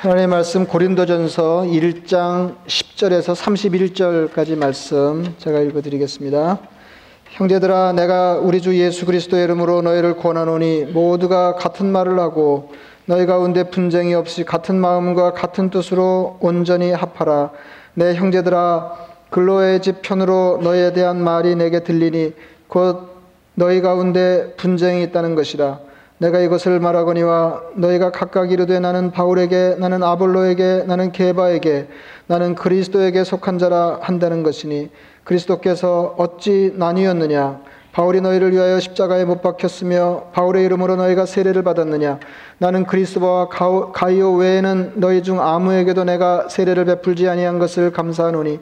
하나님의 말씀 고린도전서 1장 10절에서 31절까지 말씀 제가 읽어 드리겠습니다. 형제들아 내가 우리 주 예수 그리스도의 이름으로 너희를 권하노니 모두가 같은 말을 하고 너희 가운데 분쟁이 없이 같은 마음과 같은 뜻으로 온전히 합하라 내 형제들아 글로의 집 편으로 너희에 대한 말이 내게 들리니 곧 너희 가운데 분쟁이 있다는 것이라 내가 이것을 말하거니와 너희가 각각 이르되 나는 바울에게 나는 아볼로에게 나는 게바에게 나는 그리스도에게 속한 자라 한다는 것이니 그리스도께서 어찌 나뉘었느냐? 바울이 너희를 위하여 십자가에 못 박혔으며 바울의 이름으로 너희가 세례를 받았느냐? 나는 그리스도와 가이오 외에는 너희 중 아무에게도 내가 세례를 베풀지 아니한 것을 감사하노니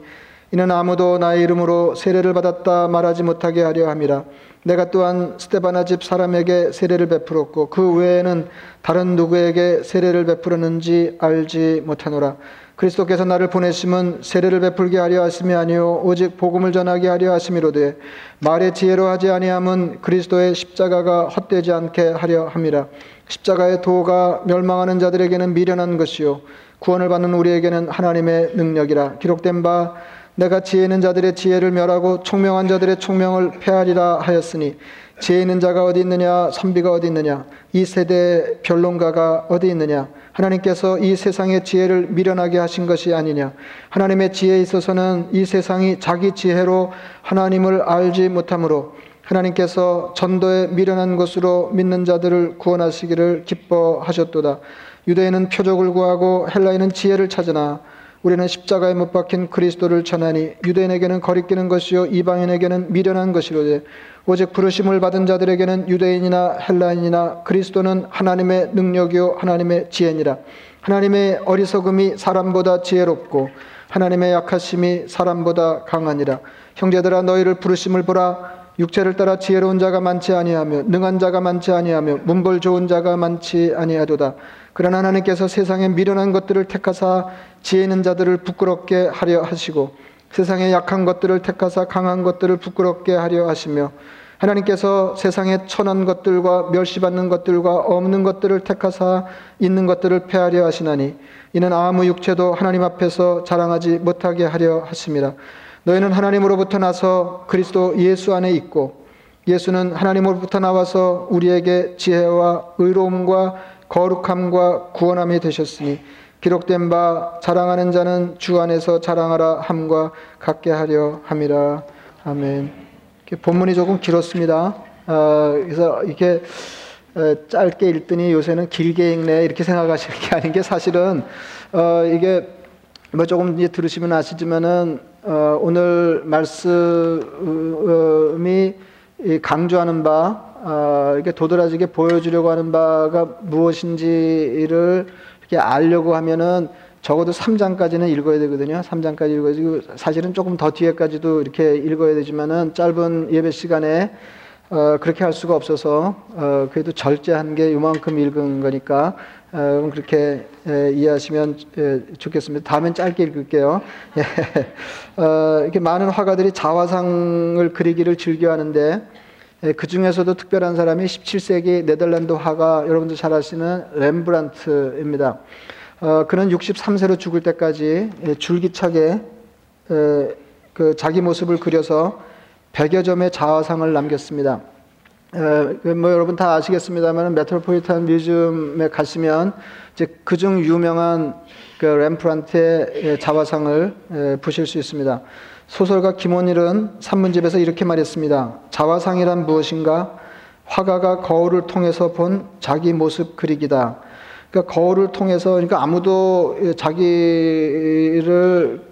이는 아무도 나의 이름으로 세례를 받았다 말하지 못하게 하려 함이라 내가 또한 스테바나 집 사람에게 세례를 베풀었고 그 외에는 다른 누구에게 세례를 베풀었는지 알지 못하노라. 그리스도께서 나를 보내심은 세례를 베풀게 하려 하심이 아니요 오직 복음을 전하게 하려 하심이로되 말의 지혜로 하지 아니함은 그리스도의 십자가가 헛되지 않게 하려 함이라. 십자가의 도가 멸망하는 자들에게는 미련한 것이요 구원을 받는 우리에게는 하나님의 능력이라. 기록된 바 내가 지혜 있는 자들의 지혜를 멸하고 총명한 자들의 총명을 폐하리라 하였으니 지혜 있는 자가 어디 있느냐 선비가 어디 있느냐 이 세대의 변론가가 어디 있느냐. 하나님께서 이 세상의 지혜를 미련하게 하신 것이 아니냐. 하나님의 지혜에 있어서는 이 세상이 자기 지혜로 하나님을 알지 못하므로 하나님께서 전도에 미련한 것으로 믿는 자들을 구원하시기를 기뻐하셨도다. 유대인은 표적을 구하고 헬라인은 지혜를 찾으나 우리는 십자가에 못 박힌 그리스도를 전하니 유대인에게는 거리끼는 것이요 이방인에게는 미련한 것이로되 오직 부르심을 받은 자들에게는 유대인이나 헬라인이나 그리스도는 하나님의 능력이요 하나님의 지혜니라. 하나님의 어리석음이 사람보다 지혜롭고 하나님의 약하심이 사람보다 강하니라. 형제들아 너희를 부르심을 보라 육체를 따라 지혜로운 자가 많지 아니하며 능한 자가 많지 아니하며 문벌 좋은 자가 많지 아니하도다. 그러나 하나님께서 세상에 미련한 것들을 택하사 지혜 있는 자들을 부끄럽게 하려 하시고 세상에 약한 것들을 택하사 강한 것들을 부끄럽게 하려 하시며 하나님께서 세상에 천한 것들과 멸시받는 것들과 없는 것들을 택하사 있는 것들을 폐하려 하시나니 이는 아무 육체도 하나님 앞에서 자랑하지 못하게 하려 하심이라 너희는 하나님으로부터 나서 그리스도 예수 안에 있고 예수는 하나님으로부터 나와서 우리에게 지혜와 의로움과 거룩함과 구원함이 되셨으니 기록된 바 자랑하는 자는 주 안에서 자랑하라 함과 같게 하려 함이라 아멘. 본문이 조금 길었습니다. 어, 그래서 이렇게 짧게 읽더니 요새는 길게 읽네 이렇게 생각하실 게 아닌 게 사실은 어, 이게 뭐 조금 이제 들으시면 아시지만은 어, 오늘 말씀이 강조하는 바 어, 이렇게 도드라지게 보여주려고 하는 바가 무엇인지를 이렇게 알려고 하면은 적어도 3장까지는 읽어야 되거든요. 3장까지 읽어야지 사실은 조금 더 뒤에까지도 이렇게 읽어야 되지만은 짧은 예배 시간에 어, 그렇게 할 수가 없어서 어, 그래도 절제한 게 이만큼 읽은 거니까 어, 그렇게 에, 이해하시면 에, 좋겠습니다. 다음엔 짧게 읽을게요. 예. 어, 이렇게 많은 화가들이 자화상을 그리기를 즐겨하는데 예, 그 중에서도 특별한 사람이 17세기 네덜란드 화가 여러분들 잘 아시는 렘브란트입니다. 어, 그는 63세로 죽을 때까지 예, 줄기차게 에, 그 자기 모습을 그려서 100여 점의 자화상을 남겼습니다. 에, 그뭐 여러분 다 아시겠습니다만 메트로폴리탄 뮤지엄에 가시면 이제 그중 유명한 그 렘프란트의 자화상을 에, 보실 수 있습니다. 소설가 김원일은 산문집에서 이렇게 말했습니다. 자화상이란 무엇인가? 화가가 거울을 통해서 본 자기 모습 그리기다. 그러니까 거울을 통해서 그러니까 아무도 자기를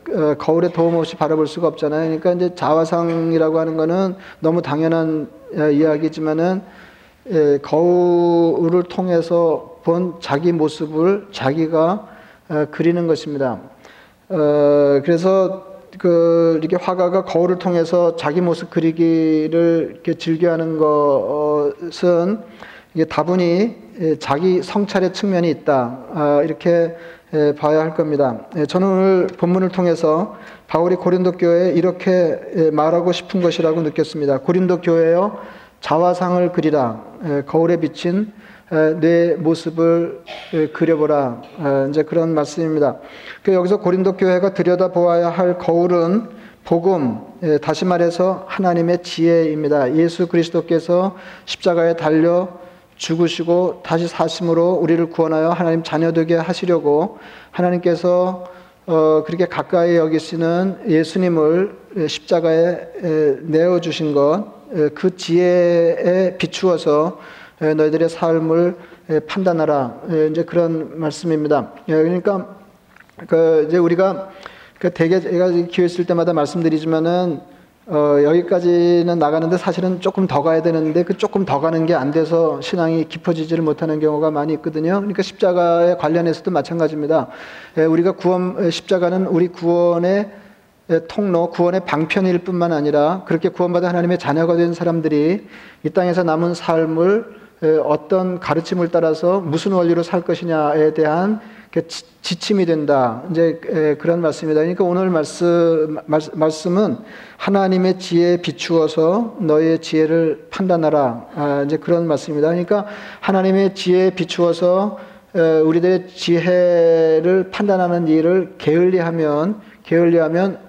어, 거울에 도움 없이 바라볼 수가 없잖아요. 그러니까 이제 자화상이라고 하는 거는 너무 당연한 어, 이야기지만은 거울을 통해서 본 자기 모습을 자기가 어, 그리는 것입니다. 그래서 그 이렇게 화가가 거울을 통해서 자기 모습 그리기를 이렇게 즐겨하는 것은 이게 다분히 자기 성찰의 측면이 있다 아, 이렇게 봐야 할 겁니다. 저는 오늘 본문을 통해서 바울이 고린도 교회에 이렇게 말하고 싶은 것이라고 느꼈습니다. 고린도 교회여 자화상을 그리라 거울에 비친 내 모습을 그려보라. 이제 그런 말씀입니다. 그 여기서 고린도 교회가 들여다 보아야 할 거울은 복음, 다시 말해서 하나님의 지혜입니다. 예수 그리스도께서 십자가에 달려 죽으시고 다시 사심으로 우리를 구원하여 하나님 자녀 되게 하시려고 하나님께서 어, 그렇게 가까이 여기시는 예수님을 십자가에 내어 주신 것, 그 지혜에 비추어서 너희들의 삶을 판단하라. 이제 그런 말씀입니다. 그러니까 그 이제 우리가 그 대개 제가 기회 있을 때마다 말씀드리지만은 어, 여기까지는 나가는데 사실은 조금 더 가야 되는데 그 조금 더 가는 게 안 돼서 신앙이 깊어지지를 못하는 경우가 많이 있거든요. 그러니까 십자가에 관련해서도 마찬가지입니다. 예, 우리가 구원 십자가는 우리 구원의 통로, 구원의 방편일 뿐만 아니라 그렇게 구원받은 하나님의 자녀가 된 사람들이 이 땅에서 남은 삶을 어떤 가르침을 따라서 무슨 원리로 살 것이냐에 대한 지침이 된다. 이제 그런 말씀입니다. 그러니까 오늘 말씀 말씀은 하나님의 지혜에 비추어서 너의 지혜를 판단하라. 아, 이제 그런 말씀입니다. 그러니까 하나님의 지혜에 비추어서 우리들의 지혜를 판단하는 일을 게을리하면 게을리하면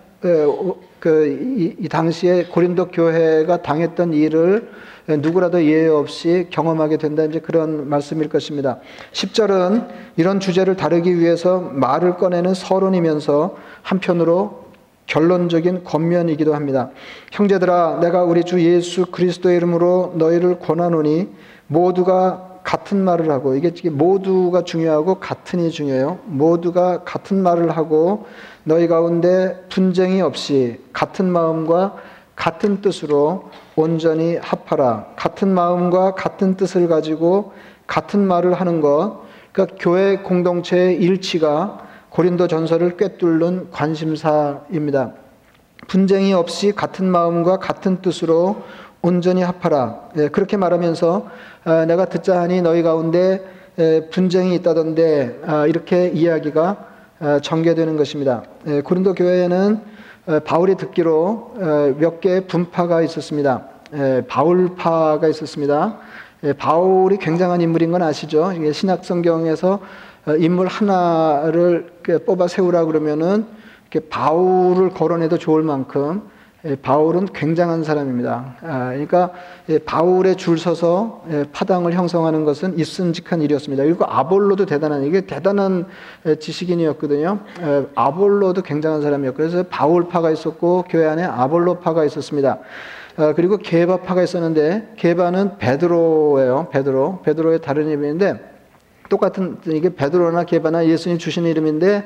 그, 이, 당시에 고린도 교회가 당했던 일을 누구라도 예외 없이 경험하게 된다. 이제 그런 말씀일 것입니다. 10절은 이런 주제를 다루기 위해서 말을 꺼내는 서론이면서 한편으로 결론적인 권면이기도 합니다. 형제들아, 내가 우리 주 예수 그리스도의 이름으로 너희를 권하노니 모두가 같은 말을 하고 이게 모두가 중요하고 같은이 중요해요. 모두가 같은 말을 하고 너희 가운데 분쟁이 없이 같은 마음과 같은 뜻으로 온전히 합하라. 같은 마음과 같은 뜻을 가지고 같은 말을 하는 것. 그러니까 교회 공동체의 일치가 고린도 전설을 꿰뚫는 관심사입니다. 분쟁이 없이 같은 마음과 같은 뜻으로 온전히 합하라. 예, 그렇게 말하면서 아, 내가 듣자 하니 너희 가운데 분쟁이 있다던데 아, 이렇게 이야기가 아, 전개되는 것입니다. 예, 고린도 교회에는 어, 바울이 듣기로 어, 몇 개의 분파가 있었습니다. 예, 바울파가 있었습니다. 예, 바울이 굉장한 인물인 건 아시죠? 신약 성경에서 어, 인물 하나를 뽑아 세우라 그러면은 바울을 거론해도 좋을 만큼 예, 바울은 굉장한 사람입니다. 아, 그러니까 예, 바울의 줄 서서 예, 파당을 형성하는 것은 있음직한 일이었습니다. 그리고 아볼로도 대단한 이게 대단한 지식인이었거든요. 아볼로도 굉장한 이었고 그래서 바울파가 있었고 교회 안에 아볼로파가 있었습니다. 아, 그리고 게바파가 있었는데 게바는 베드로예요. 베드로 베드로의 다른 이름인데 똑같은 이게 베드로나 게바나 예수님 주신 이름인데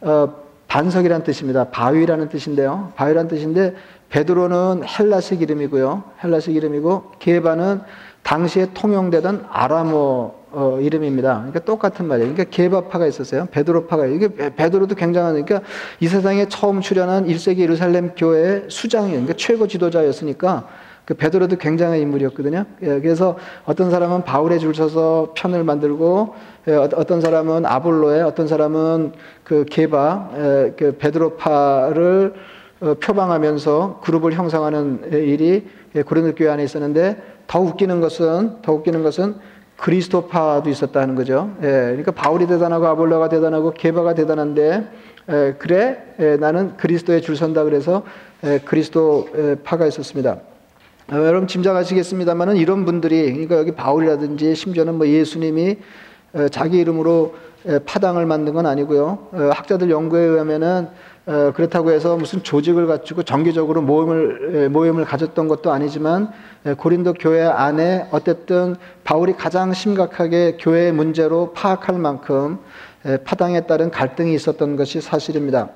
어, 반석이라는 뜻입니다. 바위라는 뜻인데요. 바위라는 뜻인데 베드로는 헬라식 이름이고요. 헬라식 이름이고 게바는 당시에 통용되던 아람어 어, 이름입니다. 그러니까 똑같은 말이에요. 그러니까 게바파가 있었어요. 베드로파가 이게 베드로도 굉장한 그러니까 이 세상에 처음 출현한 1세기 예루살렘 교회의 수장이에요. 그러니까 최고 지도자였으니까 그 베드로도 굉장한 인물이었거든요. 예, 그래서 어떤 사람은 바울의 줄 서서 편을 만들고 예, 어떤 사람은 아볼로에 어떤 사람은 그 게바 예, 그 베드로파를 어, 표방하면서 그룹을 형성하는 일이 고린도 교회 안에 있었는데 더 웃기는 것은 더 웃기는 것은 그리스도파도 있었다는 거죠. 예, 그러니까 바울이 대단하고 아볼로가 대단하고 게바가 대단한데 그래 나는 그리스도에 줄 선다 그래서 그리스도파가 있었습니다. 어, 여러분 짐작하시겠습니다만은 이런 분들이 그러니까 여기 바울이라든지 심지어는 뭐 예수님이 어, 자기 이름으로 파당을 만든 건 아니고요. 어, 학자들 연구에 의하면은 그렇다고 해서 무슨 조직을 갖추고 정기적으로 모임을 모임을 가졌던 것도 아니지만 고린도 교회 안에 어쨌든 바울이 가장 심각하게 교회 문제로 파악할 만큼 파당에 따른 갈등이 있었던 것이 사실입니다.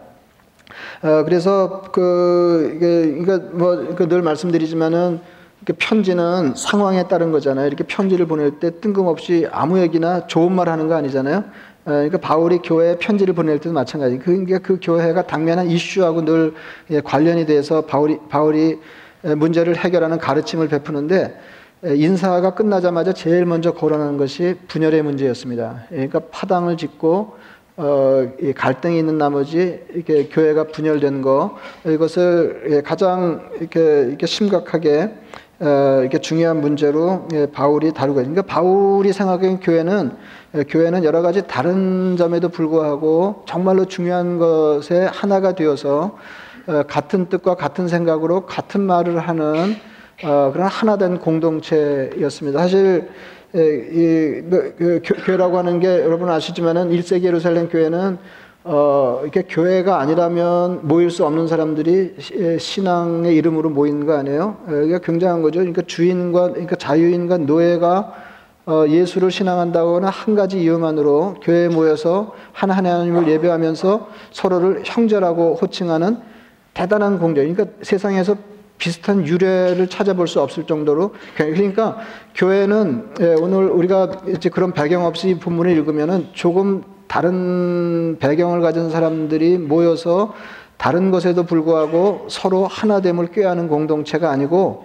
어, 그래서 그 이게 이거 뭐늘 말씀드리지만은 편지는 상황에 따른 거잖아요. 이렇게 편지를 보낼 때 뜬금없이 아무 얘기나 좋은 말 하는 거 아니잖아요. 어, 그러니까 바울이 교회에 편지를 보낼 때도 마찬가지. 그러니까 그 교회가 당면한 이슈하고 늘 예, 관련이 돼서 바울이 바울이 문제를 해결하는 가르침을 베푸는데 인사가 끝나자마자 제일 먼저 거론하는 것이 분열의 문제였습니다. 그러니까 파당을 짓고 어, 이 갈등이 있는 나머지 이렇게 교회가 분열된 거 이것을 예, 가장 이렇게, 이렇게 심각하게 어, 이렇게 중요한 문제로 예, 바울이 다루고 있습니다. 그러니까 바울이 생각하는 교회는 예, 교회는 여러 가지 다른 점에도 불구하고 정말로 중요한 것에 하나가 되어서 어, 같은 뜻과 같은 생각으로 같은 말을 하는 어, 그런 하나된 공동체였습니다. 사실 예, 이, 뭐, 그, 교회라고 하는 게 여러분 아시지만은 1세기 예루살렘 교회는 어, 이렇게 교회가 아니라면 모일 수 없는 사람들이 예, 신앙의 이름으로 모인 거 아니에요? 예, 이게 굉장한 거죠. 그러니까 주인과, 그러니까 자유인과 노예가 어, 예수를 신앙한다거나 한 가지 이유만으로 교회에 모여서 한 하나님을 예배하면서 서로를 형제라고 호칭하는 대단한 공동. 그러니까 세상에서 비슷한 유래를 찾아볼 수 없을 정도로 그러니까 교회는 예, 오늘 우리가 이제 그런 배경 없이 본문을 읽으면은 조금 다른 배경을 가진 사람들이 모여서 다른 것에도 불구하고 서로 하나됨을 꾀하는 공동체가 아니고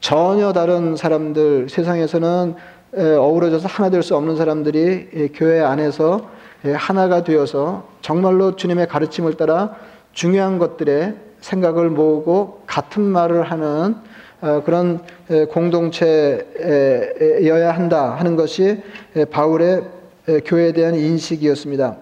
전혀 다른 사람들 세상에서는 어우러져서 하나 될 수 없는 사람들이 교회 안에서 하나가 되어서 정말로 주님의 가르침을 따라 중요한 것들에 생각을 모으고 같은 말을 하는 어, 그런 공동체여야 한다 하는 것이 바울의 교회에 대한 인식이었습니다.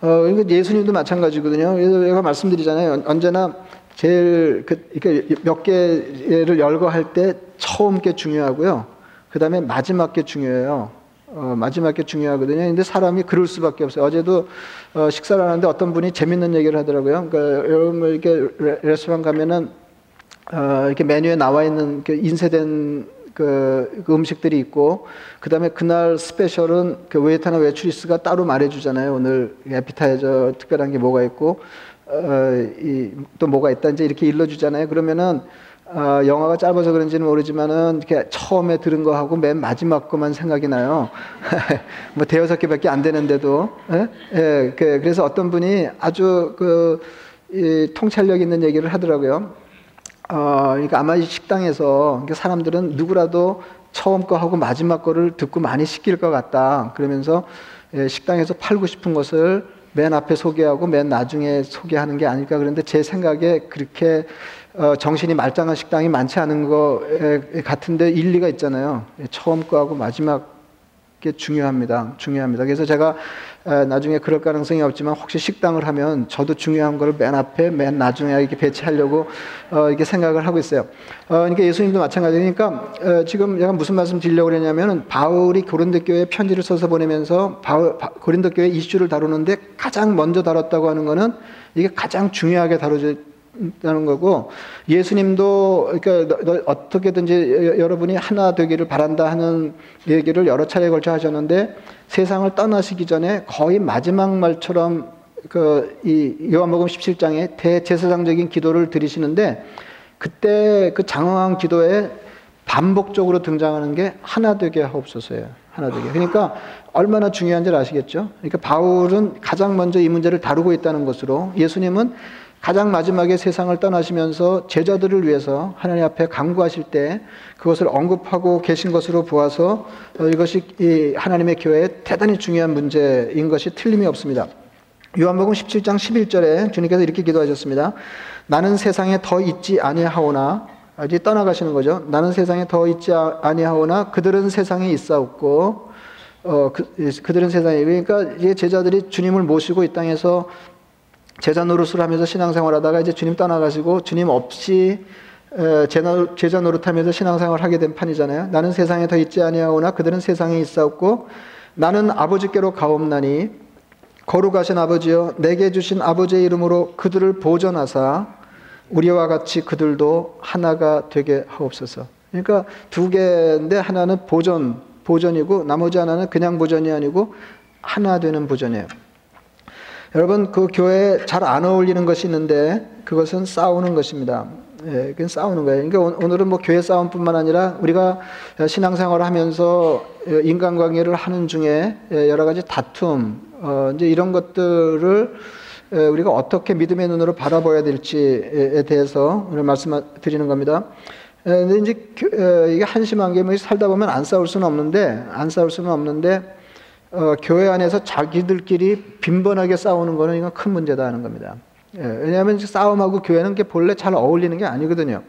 어, 예수님도 마찬가지거든요. 제가 말씀드리잖아요. 언제나 제일 그, 이렇게 몇 개를 열거할 때 처음 게 중요하고요. 그 다음에 마지막 게 중요해요. 어, 마지막 게 중요하거든요. 근데 사람이 그럴 수밖에 없어요. 어제도 어, 식사를 하는데 어떤 분이 재밌는 얘기를 하더라고요. 그러니까 여러분 이렇게 레스토랑 가면은 어, 이렇게 메뉴에 나와 있는 그 인쇄된 그, 그 음식들이 있고 그 다음에 그날 special은 그 웨이터나 웨이트리스가 따로 말해주잖아요. 오늘 애피타이저 특별한 게 뭐가 있고 어, 이, 또 뭐가 있다 이제 이렇게 일러주잖아요. 그러면은 어, 영어가 짧아서 그런지는 모르지만은 이렇게 처음에 들은 거하고 맨 마지막 것만 생각이 나요. 뭐 대여섯 개밖에 안 되는데도 예? 예, 그, 그래서 어떤 분이 아주 그 이, 통찰력 있는 얘기를 하더라고요. 어, 그러니까 아마 이 식당에서 사람들은 누구라도 처음 거 하고 마지막 거를 듣고 많이 시킬 것 같다. 그러면서 예, 식당에서 팔고 싶은 것을 맨 앞에 소개하고 맨 나중에 소개하는 게 아닐까 그런데 제 생각에 그렇게 어, 정신이 말짱한 식당이 많지 않은 거 같은데 일리가 있잖아요. 예, 처음 거하고 마지막 게 중요합니다. 중요합니다. 그래서 제가 나중에 그럴 가능성이 없지만 혹시 식당을 하면 저도 중요한 걸 맨 앞에 맨 나중에 이렇게 배치하려고 어, 이렇게 생각을 하고 있어요. 어, 그러니까 예수님도 마찬가지니까 어, 지금 제가 무슨 말씀 드리려고 그러냐면은 바울이 고린도 교회에 편지를 써서 보내면서 바울 고린도 교회 이슈를 다루는데 가장 먼저 다뤘다고 하는 거는 이게 가장 중요하게 다루지 다는 거고 예수님도 그러니까 어떻게든지 여러분이 하나 되기를 바란다 하는 얘기를 여러 차례 걸쳐 하셨는데 세상을 떠나시기 전에 거의 마지막 말처럼 그 이 요한복음 17장에 대제사장적인 기도를 드리시는데 그때 그 장황한 기도에 반복적으로 등장하는 게 하나 되게 하옵소서예요. 하나 되게. 그러니까 얼마나 중요한지를 아시겠죠? 그러니까 바울은 가장 먼저 이 문제를 다루고 있다는 것으로 예수님은 가장 마지막에 세상을 떠나시면서 제자들을 위해서 하나님 앞에 강구하실 때 그것을 언급하고 계신 것으로 보아서 어, 이것이 하나님의 교회에 대단히 중요한 문제인 것이 틀림이 없습니다. 요한복음 17장 11절에 주님께서 이렇게 기도하셨습니다. 나는 세상에 더 있지 아니하오나 이제 떠나가시는 거죠. 나는 세상에 더 있지 아니하오나 그들은 세상에 있사옵고 어, 그, 그들은 세상에 그러니까 이제 제자들이 주님을 모시고 이 땅에서 제자 노릇을 하면서 신앙생활 하다가 이제 주님 떠나가시고 주님 없이 제자 노릇하면서 신앙생활을 하게 된 판이잖아요. 나는 세상에 더 있지 아니하오나 그들은 세상에 있사옵고 나는 아버지께로 가옵나니 거룩하신 아버지여 내게 주신 아버지의 이름으로 그들을 보존하사 우리와 같이 그들도 하나가 되게 하옵소서. 그러니까 두 개인데 하나는 보존 보존이고 나머지 하나는 그냥 보존이 아니고 하나 되는 보존이에요. 여러분 그 교회에 잘 안 어울리는 것이 있는데 그것은 싸우는 것입니다. 예, 그건 싸우는 거예요. 그러니까 오늘은 뭐 교회 싸움뿐만 아니라 우리가 신앙생활을 하면서 인간관계를 하는 중에 여러 가지 다툼, 어, 이제 이런 것들을 우리가 어떻게 믿음의 눈으로 바라봐야 될지에 대해서 오늘 말씀드리는 겁니다. 근데 이제 이게 한심한 게 뭐 살다 보면 안 싸울 수는 없는데 안 싸울 수는 없는데 어, 교회 안에서 자기들끼리 빈번하게 싸우는 거는 이건 큰 문제다 하는 겁니다. 예, 왜냐하면 싸움하고 교회는 게 본래 잘 어울리는 게 아니거든요.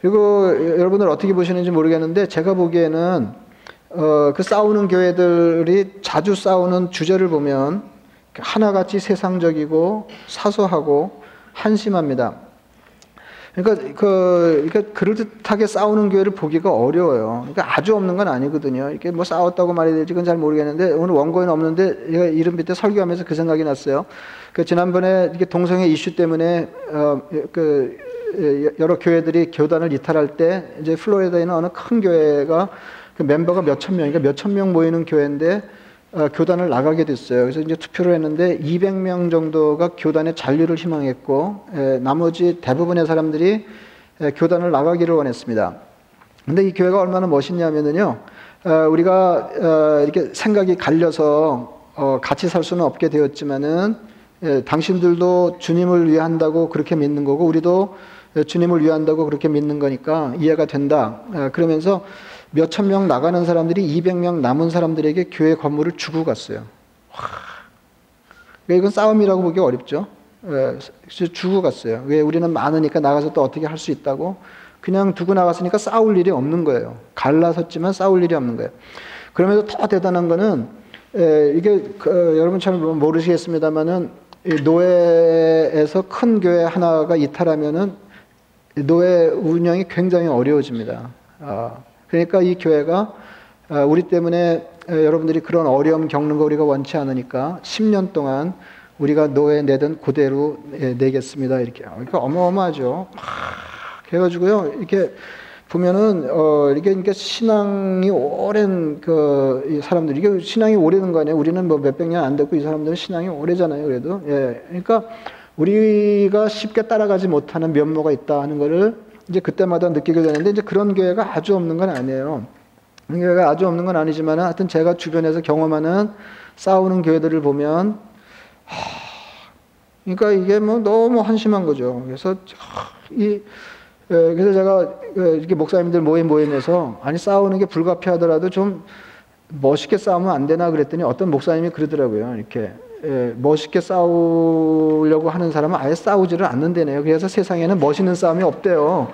그리고 여러분들 어떻게 보시는지 모르겠는데 제가 보기에는 어, 그 싸우는 교회들이 자주 싸우는 주제를 보면 하나같이 세상적이고 사소하고 한심합니다. 그러니까 그 그러니까 그럴듯하게 싸우는 교회를 보기가 어려워요. 그러니까 아주 없는 건 아니거든요. 이렇게 뭐 싸웠다고 말이 될지 그건 잘 모르겠는데 오늘 원고에는 없는데 제가 이름 밑에 설교하면서 그 생각이 났어요. 그 지난번에 이게 동성애 이슈 때문에 어 그 여러 교회들이 교단을 이탈할 때 이제 플로리다에 있는 어느 큰 교회가 그 멤버가 몇 천 명이니까 몇 천 명 모이는 교회인데 어, 교단을 나가게 됐어요. 그래서 이제 투표를 했는데 200명 정도가 교단의 잔류를 희망했고 에, 나머지 대부분의 사람들이 에, 교단을 나가기를 원했습니다. 근데 이 교회가 얼마나 멋있냐면은요, 어, 우리가 어, 이렇게 생각이 갈려서 어, 같이 살 수는 없게 되었지만은 에, 당신들도 주님을 위한다고 그렇게 믿는 거고 우리도 주님을 위한다고 그렇게 믿는 거니까 이해가 된다. 그러면서 몇천 명 나가는 사람들이 200명 남은 사람들에게 교회 건물을 주고 갔어요. 와. 그러니까 이건 싸움이라고 보기 어렵죠. 예, 주고 갔어요. 왜 우리는 많으니까 나가서 또 어떻게 할 수 있다고 그냥 두고 나갔으니까 싸울 일이 없는 거예요. 갈라섰지만 싸울 일이 없는 거예요. 그러면서 더 대단한 거는 예, 이게 그, 여러분 잘 모르시겠습니다만은 노예에서 큰 교회 하나가 이탈하면은 노예 운영이 굉장히 어려워집니다. 아, 그러니까 이 교회가 어, 우리 때문에 어, 여러분들이 그런 어려움 겪는 거 우리가 원치 않으니까 10년 동안 우리가 노예 내던 그대로 예, 내겠습니다. 이렇게. 그러니까 어마어마하죠. 그래가지고요, 이렇게 보면은, 어, 이게 그러니까 신앙이 오랜 그 사람들, 이게 신앙이 오래된 거 아니에요? 우리는 뭐 몇백 년 안 됐고 이 사람들은 신앙이 오래잖아요, 그래도. 예. 그러니까 우리가 쉽게 따라가지 못하는 면모가 있다 하는 거를 이제 그때마다 느끼게 되는데 이제 그런 교회가 아주 없는 건 아니에요. 교회가 아주 없는 건 아니지만 하여튼 제가 주변에서 경험하는 싸우는 교회들을 보면 하, 그러니까 이게 뭐 너무 한심한 거죠. 그래서 이 그래서 제가 이렇게 목사님들 모임 모임에서 아니 싸우는 게 불가피하더라도 좀 멋있게 싸우면 안 되나 그랬더니 어떤 목사님이 그러더라고요. 이렇게 예, 멋있게 싸우려고 하는 사람은 아예 싸우지를 않는다네요. 그래서 세상에는 멋있는 싸움이 없대요.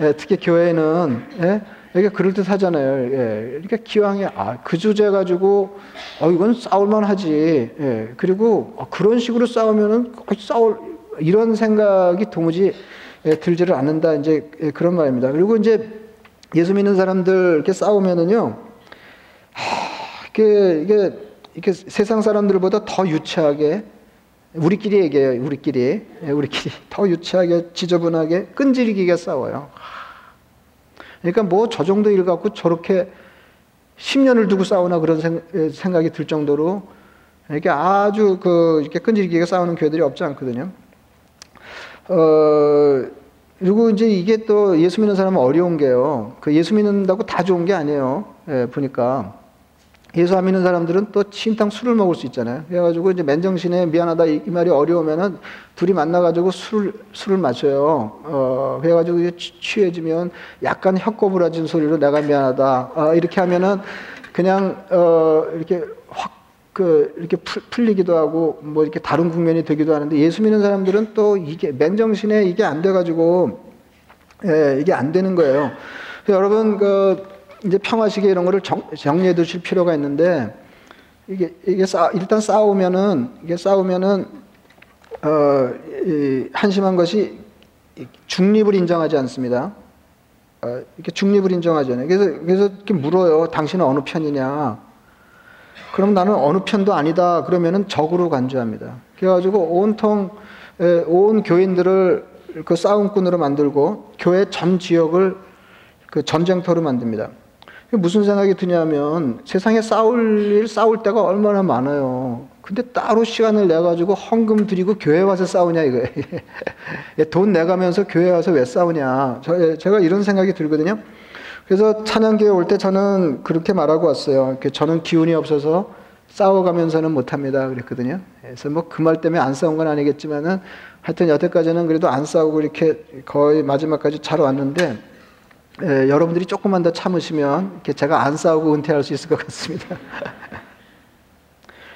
예, 특히 교회는 예? 이게 그럴 듯 하잖아요. 예. 그러니까 기왕에 아, 그 주제 가지고 어, 이건 싸울만 하지. 예. 그리고 어, 그런 식으로 싸우면은 싸울 이런 생각이 도무지 예, 들지를 않는다. 이제 예, 그런 말입니다. 그리고 이제 예수 믿는 사람들 이렇게 싸우면은요. 하, 이게 이게 이렇게 세상 사람들보다 더 유치하게 우리끼리 얘기해요. 우리끼리 예, 우리끼리 더 유치하게 지저분하게 끈질기게 싸워요. 그러니까 뭐 저 정도 일 갖고 저렇게 10년을 두고 싸우나 그런 생각이 들 정도로 이렇게 아주 그 이렇게 끈질기게 싸우는 교회들이 없지 않거든요. 어, 그리고 이제 이게 또 예수 믿는 사람은 어려운 게요. 그 예수 믿는다고 다 좋은 게 아니에요. 예, 보니까. 예수 안 믿는 사람들은 또 신탕 술을 먹을 수 있잖아요. 그래가지고 이제 맨정신에 미안하다 이, 이 말이 어려우면은 둘이 만나가지고 술을, 술을 마셔요. 어, 그래가지고 이제 취해지면 약간 혀꼬부라진 소리로 내가 미안하다. 어, 이렇게 하면은 그냥, 어, 이렇게 확, 그, 이렇게 풀, 리기도 하고 뭐 이렇게 다른 국면이 되기도 하는데 예수 믿는 사람들은 또 이게 맨정신에 이게 안 돼가지고, 예, 이게 안 되는 거예요. 여러분, 그, 이제 평화시계 이런 거를 정, 정리해 두실 필요가 있는데 이게 이게 싸, 일단 싸우면은 이게 싸우면은 어, 이, 한심한 것이 중립을 인정하지 않습니다. 어, 이렇게 중립을 인정하지 않아요. 그래서 그래서 이렇게 물어요. 당신은 어느 편이냐? 그럼 나는 어느 편도 아니다. 그러면은 적으로 간주합니다. 그래가지고 온통 에, 온 교인들을 그 싸움꾼으로 만들고 교회 전 지역을 그 전쟁터로 만듭니다. 무슨 생각이 드냐면 세상에 싸울 일, 싸울 때가 얼마나 많아요. 근데 따로 시간을 내가지고 헌금 드리고 교회 와서 싸우냐 이거예요. 돈 내가면서 교회 와서 왜 싸우냐. 저, 제가 이런 생각이 들거든요. 그래서 찬양교회 올 때 저는 그렇게 말하고 왔어요. 저는 기운이 없어서 싸워가면서는 못합니다. 그랬거든요. 그래서 뭐 그 말 때문에 안 싸운 건 아니겠지만은 하여튼 여태까지는 그래도 안 싸우고 이렇게 거의 마지막까지 잘 왔는데 예, 여러분들이 조금만 더 참으시면 제가 안 싸우고 은퇴할 수 있을 것 같습니다.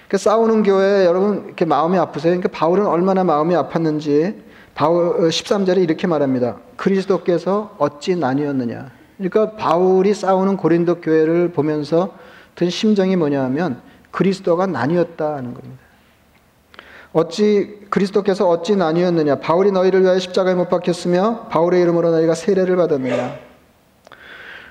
그 싸우는 교회 여러분 이렇게 마음이 아프세요? 그러니까 바울은 얼마나 마음이 아팠는지 바울 13절에 이렇게 말합니다. 그리스도께서 어찌 나뉘었느냐. 그러니까 바울이 싸우는 고린도 교회를 보면서 든 심정이 뭐냐 하면 그리스도가 나뉘었다 하는 겁니다. 어찌 그리스도께서 어찌 나뉘었느냐? 바울이 너희를 위하여 십자가에 못 박혔으며 바울의 이름으로 너희가 세례를 받았느냐?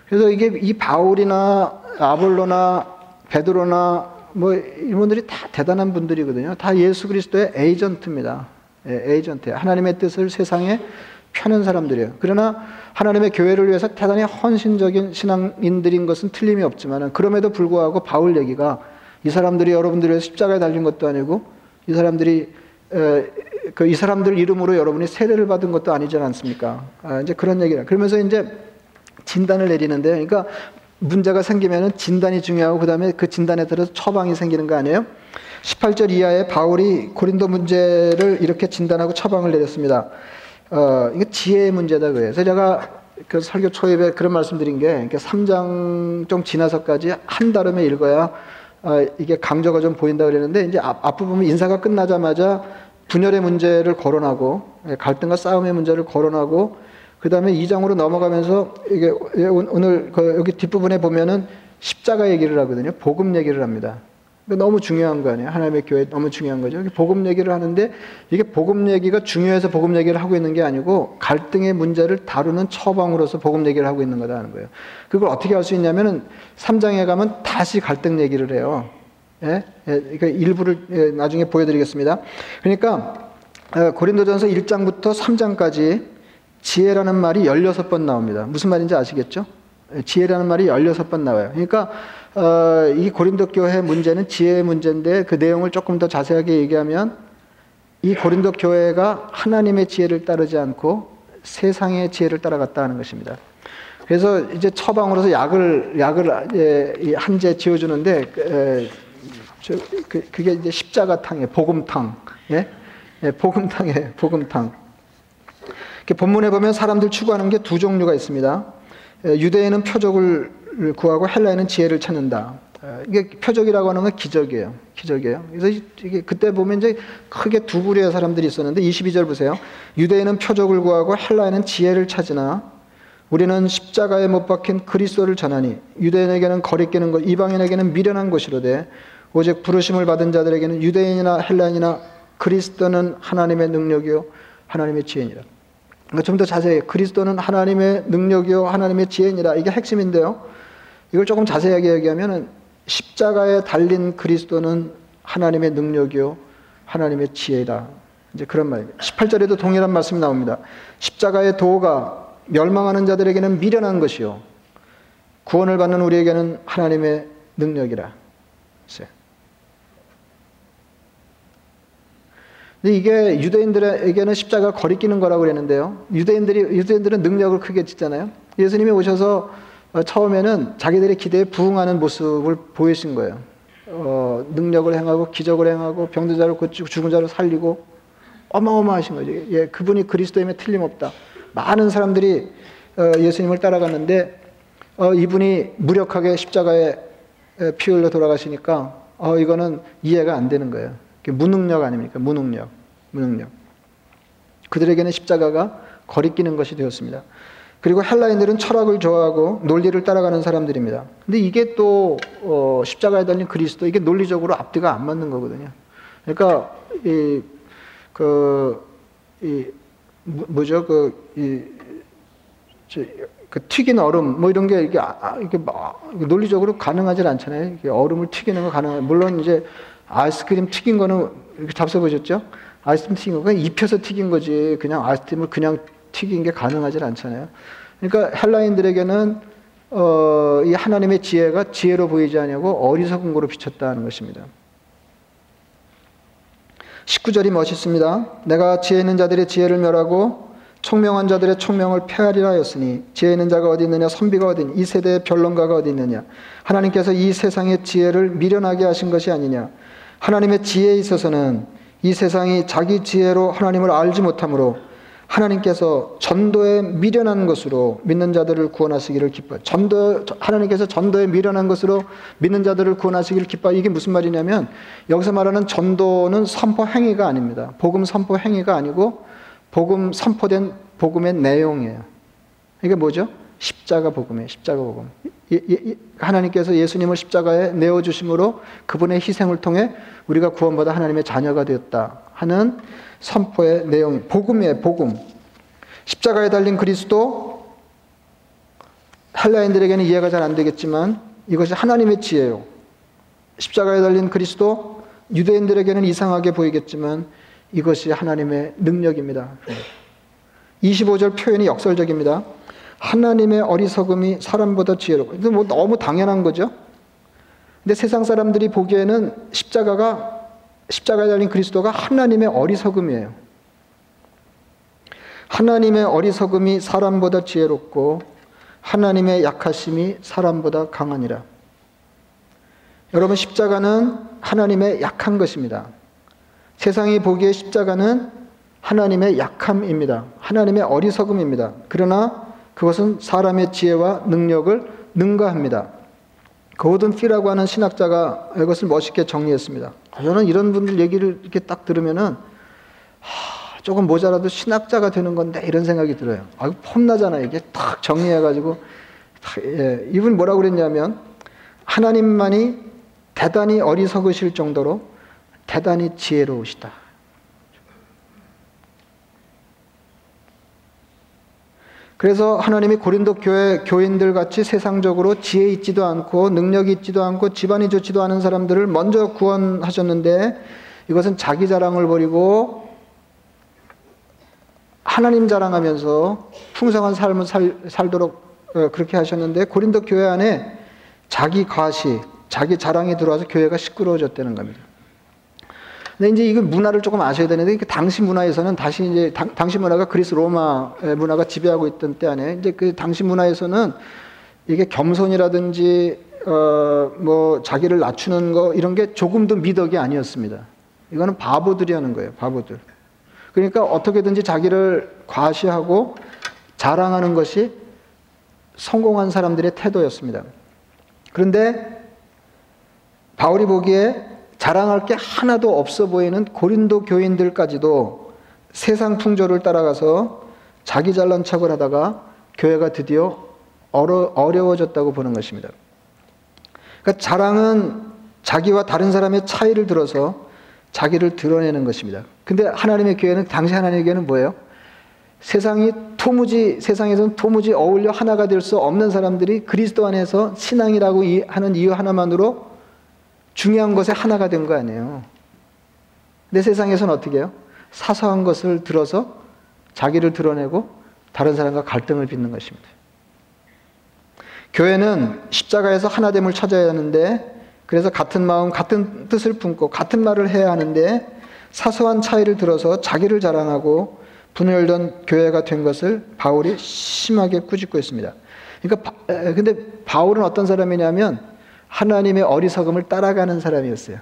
그래서 이게 이 바울이나 아볼로나 베드로나 뭐 이분들이 다 대단한 분들이거든요. 다 예수 그리스도의 에이전트입니다. 예, 에이전트. 하나님의 뜻을 세상에 펴는 사람들이에요. 그러나 하나님의 교회를 위해서 대단히 헌신적인 신앙인들인 것은 틀림이 없지만 그럼에도 불구하고 바울 얘기가 이 사람들이 여러분들을 위해서 십자가에 달린 것도 아니고 이 사람들이 그 이 사람들 이름으로 여러분이 세례를 받은 것도 아니지 않습니까? 아, 이제 그런 얘기를 그러면서 이제 진단을 내리는데, 그러니까 문제가 생기면은 진단이 중요하고 그다음에 그 진단에 따라서 처방이 생기는 거 아니에요? 18절 이하에 바울이 고린도 문제를 이렇게 진단하고 처방을 내렸습니다. 어, 이게 지혜의 문제다. 그래서 제가 그 설교 초입에 그런 말씀드린 게 3장 좀 지나서까지 한 달음에 읽어야 어, 이게 강조가 좀 보인다 그랬는데 이제 앞, 앞부분 인사가 끝나자마자 분열의 문제를 거론하고 예, 갈등과 싸움의 문제를 거론하고 그 다음에 2장으로 넘어가면서 이게 오늘 그 여기 뒷부분에 보면은 십자가 얘기를 하거든요. 복음 얘기를 합니다. 너무 중요한 거 아니에요. 하나님의 교회 너무 중요한 거죠. 복음 얘기를 하는데 이게 복음 얘기가 중요해서 복음 얘기를 하고 있는 게 아니고 갈등의 문제를 다루는 처방으로서 복음 얘기를 하고 있는 거다는 거예요. 그걸 어떻게 할 수 있냐면은 3장에 가면 다시 갈등 얘기를 해요. 예? 예, 그러니까 일부를 예, 나중에 보여드리겠습니다. 그러니까 어, 고린도전서 1장부터 3장까지 지혜라는 말이 16번 나옵니다. 무슨 말인지 아시겠죠? 예, 지혜라는 말이 16번 나와요. 그러니까 어, 이 고린도 교회 문제는 지혜의 문제인데 그 내용을 조금 더 자세하게 얘기하면 이 고린도 교회가 하나님의 지혜를 따르지 않고 세상의 지혜를 따라갔다 하는 것입니다. 그래서 이제 처방으로서 약을 약을 예, 한제 지어주는데 에, 저, 그, 게 이제 십자가탕에 복음탕, 예, 예 복음탕에 복음탕. 본문에 보면 사람들 추구하는 게 두 종류가 있습니다. 유대인은 표적을 구하고 헬라인은 지혜를 찾는다. 이게 표적이라고 하는 건 기적이에요. 기적이에요. 그래서 이게 그때 보면 이제 크게 두 부류의 사람들이 있었는데 22절 보세요. 유대인은 표적을 구하고 헬라인은 지혜를 찾으나 우리는 십자가에 못 박힌 그리스도를 전하니 유대인에게는 거리끼는 것, 이방인에게는 미련한 것이로되 오직 부르심을 받은 자들에게는 유대인이나 헬라인이나 그리스도는 하나님의 능력이요 하나님의 지혜니라. 그러니까 좀더 자세히 그리스도는 하나님의 능력이요 하나님의 지혜니라 이게 핵심인데요. 이걸 조금 자세하게 얘기하면은 십자가에 달린 그리스도는 하나님의 능력이요 하나님의 지혜다. 이제 그런 말입니다. 18절에도 동일한 말씀이 나옵니다. 십자가의 도가 멸망하는 자들에게는 미련한 것이요 구원을 받는 우리에게는 하나님의 능력이라. 이게 유대인들에게는 십자가 거리끼는 거라고 그랬는데요. 유대인들이 유대인들은 능력을 크게 짓잖아요. 예수님이 오셔서 어, 처음에는 자기들의 기대에 부응하는 모습을 보이신 거예요. 어, 능력을 행하고 기적을 행하고 병든 자를 고치고 죽은 자를 살리고 어마어마하신 거죠. 예, 그분이 그리스도임에 틀림없다. 많은 사람들이 어, 예수님을 따라갔는데 어, 이분이 무력하게 십자가에 피 흘려 돌아가시니까 어, 이거는 이해가 안 되는 거예요. 무능력 아닙니까? 무능력. 무능력. 그들에게는 십자가가 거리끼는 것이 되었습니다. 그리고 헬라인들은 철학을 좋아하고 논리를 따라가는 사람들입니다. 근데 이게 또 어, 십자가에 달린 그리스도 이게 논리적으로 앞뒤가 안 맞는 거거든요. 그러니까 이, 뭐죠 그이 그 튀긴 얼음 뭐 이런 게 이게 아, 이게 막 논리적으로 가능하지 않잖아요. 얼음을 튀기는 거 가능. 물론 이제 아이스크림 튀긴 거는 이렇게 잡숴 보셨죠? 아이스크림 튀긴 거 그냥 입혀서 튀긴 거지 그냥 아이스크림을 그냥 튀긴 게 가능하지 않잖아요. 그러니까 헬라인들에게는 어, 이 하나님의 지혜가 지혜로 보이지 않냐고 어리석은 거로 비쳤다는 것입니다. 19절이 멋있습니다. 내가 지혜 있는 자들의 지혜를 멸하고 총명한 자들의 총명을 폐하리라 하였으니 지혜 있는 자가 어디 있느냐 선비가 어디 있느냐 이 세대의 변론가가 어디 있느냐 하나님께서 이 세상의 지혜를 미련하게 하신 것이 아니냐 하나님의 지혜에 있어서는 이 세상이 자기 지혜로 하나님을 알지 못하므로 하나님께서 전도에 미련한 것으로 믿는 자들을 구원하시기를 기뻐. 전도 하나님께서 전도에 미련한 것으로 믿는 자들을 구원하시기를 기뻐. 이게 무슨 말이냐면 여기서 말하는 전도는 선포 행위가 아닙니다. 복음 선포 행위가 아니고 복음 선포된 복음의 내용이에요. 이게 뭐죠? 십자가 복음이에요. 십자가 복음. 하나님께서 예수님을 십자가에 내어 주심으로 그분의 희생을 통해 우리가 구원받아 하나님의 자녀가 되었다 하는 선포의 내용. 복음이에요. 복음. 십자가에 달린 그리스도 헬라인들에게는 이해가 잘 안 되겠지만 이것이 하나님의 지혜요. 십자가에 달린 그리스도 유대인들에게는 이상하게 보이겠지만 이것이 하나님의 능력입니다. 25절 표현이 역설적입니다. 하나님의 어리석음이 사람보다 지혜롭고. 뭐 너무 당연한 거죠. 근데 세상 사람들이 보기에는 십자가가 십자가에 달린 그리스도가 하나님의 어리석음이에요. 하나님의 어리석음이 사람보다 지혜롭고 하나님의 약하심이 사람보다 강하니라. 여러분 십자가는 하나님의 약한 것입니다. 세상이 보기에 십자가는 하나님의 약함입니다. 하나님의 어리석음입니다. 그러나 그것은 사람의 지혜와 능력을 능가합니다. 고든 피라고 하는 신학자가 이것을 멋있게 정리했습니다. 저는 이런 분들 얘기를 이렇게 딱 들으면은 하, 조금 모자라도 신학자가 되는 건데 이런 생각이 들어요. 아, 폼나잖아 이게 딱 정리해가지고 예, 이분 뭐라고 그랬냐면 하나님만이 대단히 어리석으실 정도로 대단히 지혜로우시다. 그래서 하나님이 고린도 교회 교인들 같이 세상적으로 지혜 있지도 않고 능력이 있지도 않고 집안이 좋지도 않은 사람들을 먼저 구원하셨는데 이것은 자기 자랑을 버리고 하나님 자랑하면서 풍성한 삶을 살, 살도록 어, 그렇게 하셨는데 고린도 교회 안에 자기 과시, 자기 자랑이 들어와서 교회가 시끄러워졌다는 겁니다. 근데 이제 이건 문화를 조금 아셔야 되는데 당시 문화에서는 다시 이제 당, 당시 문화가 그리스 로마 문화가 지배하고 있던 때 안에 이제 그 당시 문화에서는 이게 겸손이라든지 어 뭐 자기를 낮추는 거 이런 게 조금도 미덕이 아니었습니다. 이거는 바보들이 하는 거예요. 바보들. 그러니까 어떻게든지 자기를 과시하고 자랑하는 것이 성공한 사람들의 태도였습니다. 그런데 바울이 보기에 자랑할 게 하나도 없어 보이는 고린도 교인들까지도 세상 풍조를 따라가서 자기 잘난 척을 하다가 교회가 드디어 어려, 어려워졌다고 보는 것입니다. 그러니까 자랑은 자기와 다른 사람의 차이를 들어서 자기를 드러내는 것입니다. 근데 하나님의 교회는 당시 하나님의 교회는 뭐예요? 세상이 토무지 세상에서는 토무지 어울려 하나가 될 수 없는 사람들이 그리스도 안에서 신앙이라고 하는 이유 하나만으로 중요한 것에 하나가 된 거 아니에요. 내 세상에서는 어떻게 해요? 사소한 것을 들어서 자기를 드러내고 다른 사람과 갈등을 빚는 것입니다. 교회는 십자가에서 하나됨을 찾아야 하는데 그래서 같은 마음, 같은 뜻을 품고 같은 말을 해야 하는데 사소한 차이를 들어서 자기를 자랑하고 분열던 교회가 된 것을 바울이 심하게 꾸짖고 있습니다. 그러니까 근데 바울은 어떤 사람이냐면 하나님의 어리석음을 따라가는 사람이었어요.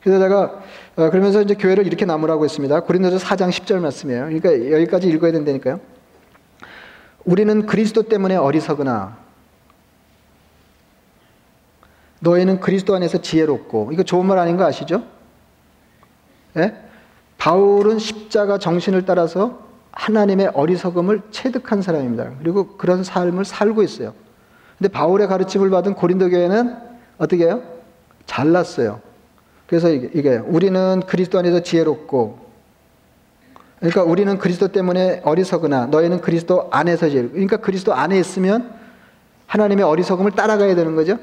그래서 제가 어, 그러면서 이제 교회를 이렇게 나무라고 했습니다. 고린도서 4장 10절 말씀이에요. 그러니까 여기까지 읽어야 된다니까요. 우리는 그리스도 때문에 어리석으나 너희는 그리스도 안에서 지혜롭고 이거 좋은 말 아닌 거 아시죠? 예? 바울은 십자가 정신을 따라서 하나님의 어리석음을 체득한 사람입니다. 그리고 그런 삶을 살고 있어요. 근데 바울의 가르침을 받은 고린도 교회는 어떻게 해요? 잘났어요. 그래서 이게, 이게 우리는 그리스도 안에서 지혜롭고 그러니까 우리는 그리스도 때문에 어리석으나 너희는 그리스도 안에서 지혜 그러니까 그리스도 안에 있으면 하나님의 어리석음을 따라가야 되는 거죠.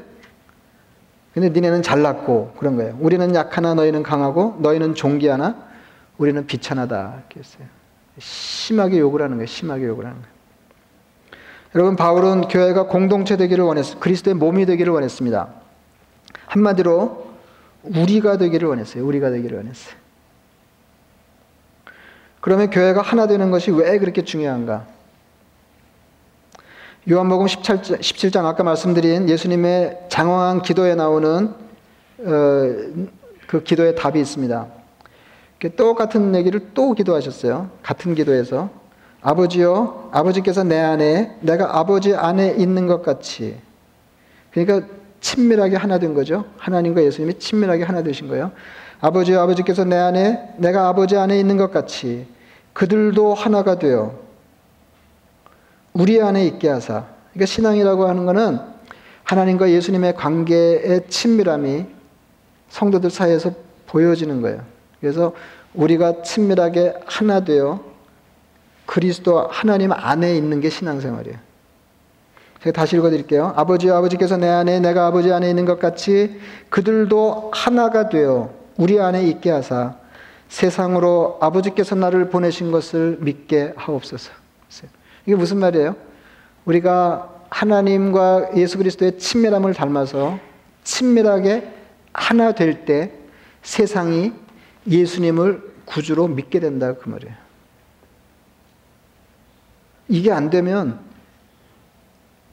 근데 니네는 잘났고 그런 거예요. 우리는 약하나 너희는 강하고 너희는 종기하나 우리는 비천하다 이렇게 했어요. 심하게 욕을 하는 거예요. 심하게 욕을 하는 거예요. 여러분 바울은 교회가 공동체 되기를 원했 그리스도의 몸이 되기를 원했습니다. 한마디로 우리가 되기를 원했어요. 우리가 되기를 원했어요. 그러면 교회가 하나 되는 것이 왜 그렇게 중요한가? 요한복음 17장, 17장 아까 말씀드린 예수님의 장황한 기도에 나오는 어, 그 기도의 답이 있습니다. 똑같은 얘기를 또 기도하셨어요. 같은 기도에서 아버지요, 아버지께서 내 안에, 내가 아버지 안에 있는 것 같이. 그러니까 친밀하게 하나 된 거죠. 하나님과 예수님이 친밀하게 하나 되신 거예요. 아버지요, 아버지께서 내 안에, 내가 아버지 안에 있는 것 같이 그들도 하나가 되어 우리 안에 있게 하사. 그러니까 신앙이라고 하는 것은 하나님과 예수님의 관계의 친밀함이 성도들 사이에서 보여지는 거예요. 그래서 우리가 친밀하게 하나 되어 그리스도 하나님 안에 있는 게 신앙생활이에요. 제가 다시 읽어드릴게요. 아버지 아버지께서 내 안에 내가 아버지 안에 있는 것 같이 그들도 하나가 되어 우리 안에 있게 하사 세상으로 아버지께서 나를 보내신 것을 믿게 하옵소서. 이게 무슨 말이에요? 우리가 하나님과 예수 그리스도의 친밀함을 닮아서 친밀하게 하나 될 때 세상이 예수님을 구주로 믿게 된다 그 말이에요. 이게 안 되면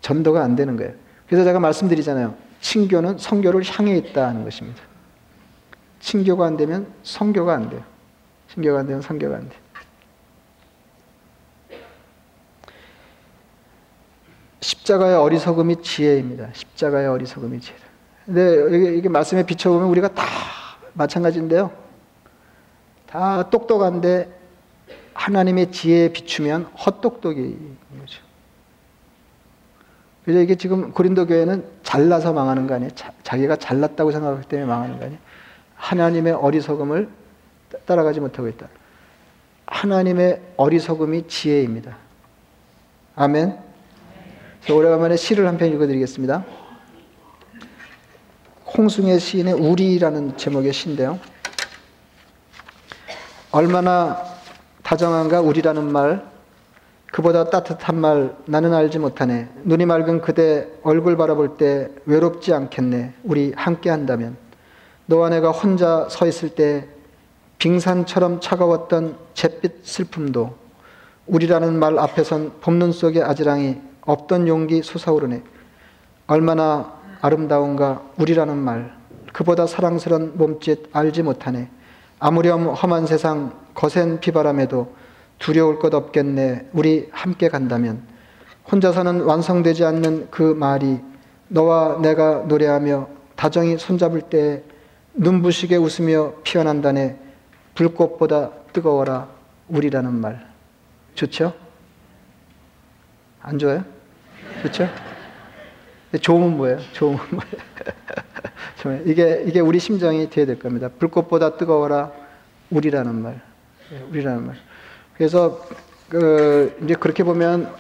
전도가 안 되는 거예요. 그래서 제가 말씀드리잖아요. 친교는 성교를 향해 있다 하는 것입니다. 친교가 안 되면 성교가 안 돼요. 친교가 안 되면 성교가 안 돼. 십자가의 어리석음이 지혜입니다. 십자가의 어리석음이 지혜. 근데 이게, 이게 말씀에 비춰보면 우리가 다 마찬가지인데요. 다 똑똑한데 하나님의 지혜에 비추면 헛똑똑인 거죠. 그래서 이게 지금 고린도 교회는 잘나서 망하는 거 아니에요? 자, 기가 잘났다고 생각하기 때문에 망하는 거 아니에요? 하나님의 어리석음을 따라가지 못하고 있다. 하나님의 어리석음이 지혜입니다. 아멘. 오래간만에 시를 한 편 읽어드리겠습니다. 홍승의 시인의 우리라는 제목의 시인데요. 얼마나 다정한가 우리라는 말, 그보다 따뜻한 말 나는 알지 못하네. 눈이 맑은 그대 얼굴 바라볼 때 외롭지 않겠네. 우리 함께 한다면. 너와 내가 혼자 서 있을 때 빙산처럼 차가웠던 잿빛 슬픔도 우리라는 말 앞에선 봄눈 속의 아지랑이 없던 용기 솟아오르네. 얼마나 아름다운가 우리라는 말. 그보다 사랑스런 몸짓 알지 못하네. 아무렴 험한 세상 거센 비바람에도 두려울 것 없겠네. 우리 함께 간다면. 혼자서는 완성되지 않는 그 말이 너와 내가 노래하며 다정히 손잡을 때 눈부시게 웃으며 피어난다네. 불꽃보다 뜨거워라. 우리라는 말. 좋죠? 안 좋아요? 좋죠? 좋으면 뭐예요? 좋으면 뭐예요? 이게, 이게 우리 심정이 되어야 될 겁니다. 불꽃보다 뜨거워라. 우리라는 말. 예, 우리라는 말. 그래서 그 이제 그렇게 보면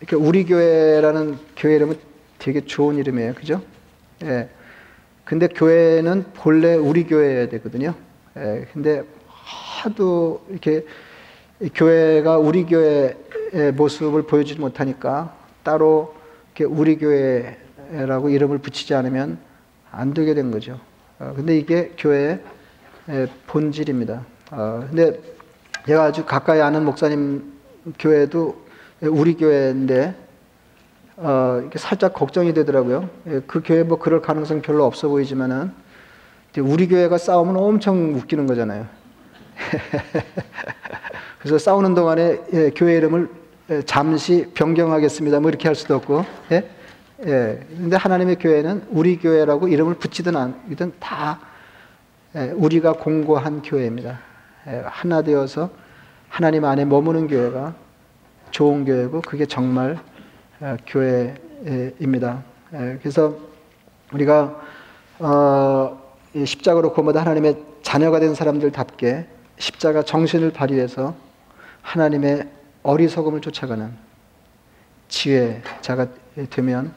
이렇게 우리 교회라는 교회 이름은 되게 좋은 이름이에요. 그죠? 예. 근데 교회는 본래 우리 교회여야 되거든요. 예. 근데 하도 이렇게 교회가 우리 교회의 모습을 보여주지 못하니까 따로 이렇게 우리 교회라고 이름을 붙이지 않으면 안 되게 된 거죠. 어, 근데 이게 교회의 본질입니다. 어, 근데 제가 아주 가까이 아는 목사님 교회도 우리 교회인데 어, 이렇게 살짝 걱정이 되더라고요. 예, 그 교회 뭐 그럴 가능성 별로 없어 보이지만은 우리 교회가 싸우면 엄청 웃기는 거잖아요. 그래서 싸우는 동안에 예, 교회 이름을 예, 잠시 변경하겠습니다. 뭐 이렇게 할 수도 없고, 예? 예. 근데 하나님의 교회는 우리 교회라고 이름을 붙이든 안이든 다 예, 우리가 공고한 교회입니다. 예, 하나 되어서 하나님 안에 머무는 교회가 좋은 교회고 그게 정말 어, 교회입니다. 예, 그래서 우리가 어, 십자가로 고마다 하나님의 자녀가 된 사람들답게 십자가 정신을 발휘해서 하나님의 어리석음을 쫓아가는 지혜자가 되면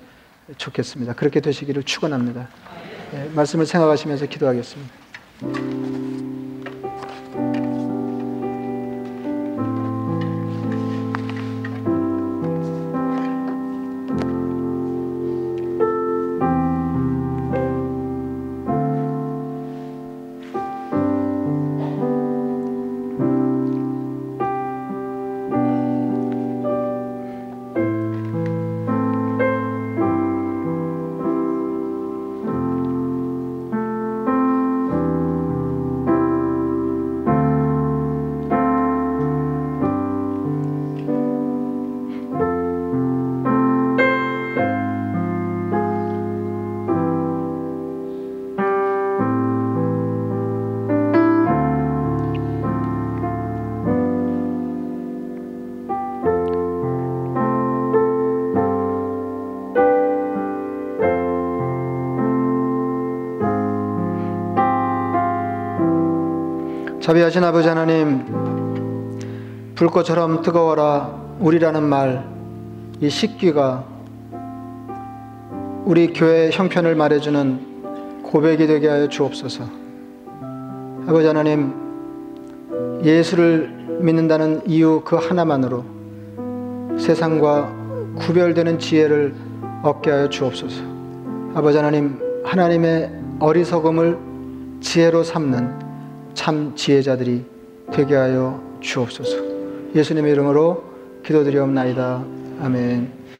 좋겠습니다. 그렇게 되시기를 축원합니다. 예, 말씀을 생각하시면서 기도하겠습니다. 자비하신 아버지 하나님, 불꽃처럼 뜨거워라 우리라는 말, 이 식기가 우리 교회 형편을 말해주는 고백이 되게 하여 주옵소서. 아버지 하나님, 예수를 믿는다는 이유 그 하나만으로 세상과 구별되는 지혜를 얻게 하여 주옵소서. 아버지 하나님, 하나님의 어리석음을 지혜로 삼는 참 지혜자들이 되게 하여 주옵소서. 예수님의 이름으로 기도드리옵나이다. 아멘.